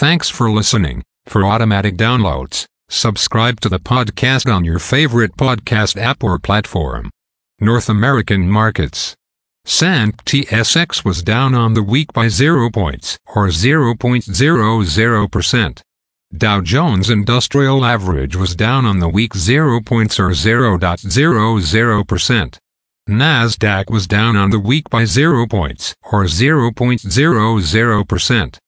Thanks for listening. For automatic downloads, subscribe to the podcast on your favorite podcast app or platform. North American markets. S&P/TSX was down on the week by 0 points, or 0.00%. Dow Jones Industrial Average was down on the week 0 points or 0.00%. Nasdaq was down on the week by 0 points, or 0.00%.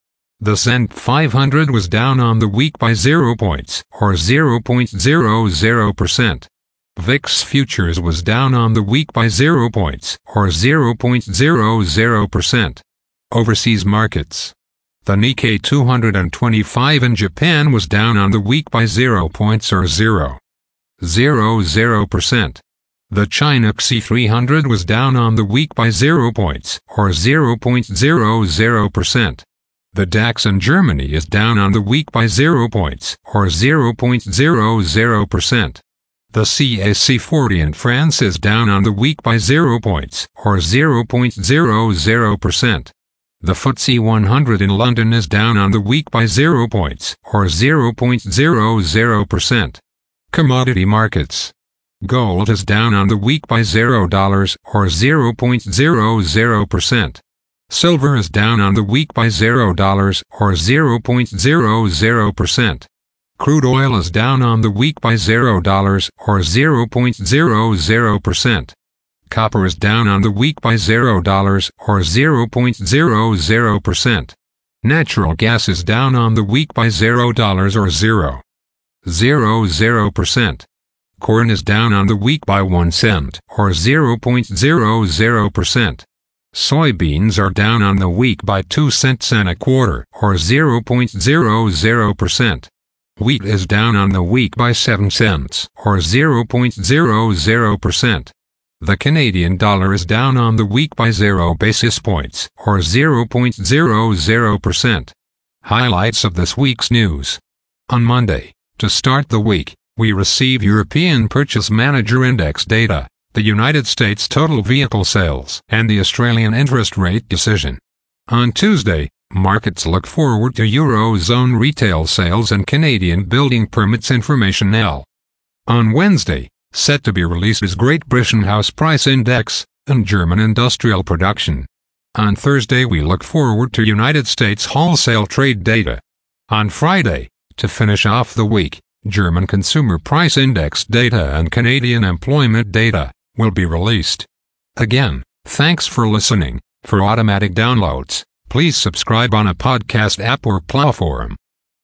The S&P 500 was down on the week by 0 points, or 0.00%. VIX futures was down on the week by 0 points, or 0.00%. Overseas markets. The Nikkei 225 in Japan was down on the week by 0 points or 0.00%. The China CSI 300 was down on the week by 0 points or 0.00%. The DAX in Germany is down on the week by 0 points or 0.00%. The CAC 40 in France is down on the week by 0 points or 0.00%. The FTSE 100 in London is down on the week by 0 points, or 0.00%. Commodity markets. Gold is down on the week by $0, or 0.00%. Silver is down on the week by $0, or 0.00%. Crude oil is down on the week by $0, or 0.00%. Copper is down on the week by $0 or 0.00%. Natural gas is down on the week by $0 or 0. 0.00%. Corn is down on the week by 1 cent or 0.00%. Soybeans are down on the week by 2 cents and a quarter or 0.00%. Wheat is down on the week by 7 cents or 0.00%. The Canadian dollar is down on the week by 0 basis points, or 0.00%. Highlights of this week's news. On Monday, to start the week, we receive European Purchase Manager Index data, the United States total vehicle sales, and the Australian interest rate decision. On Tuesday, markets look forward to Eurozone retail sales and Canadian building permits information L. On Wednesday, set to be released is Great Britain House Price Index and German industrial production. On Thursday we look forward to United States wholesale trade data. On Friday, to finish off the week, German Consumer Price Index data and Canadian employment data will be released. Again, thanks for listening. For automatic downloads, please subscribe on a podcast app or platform.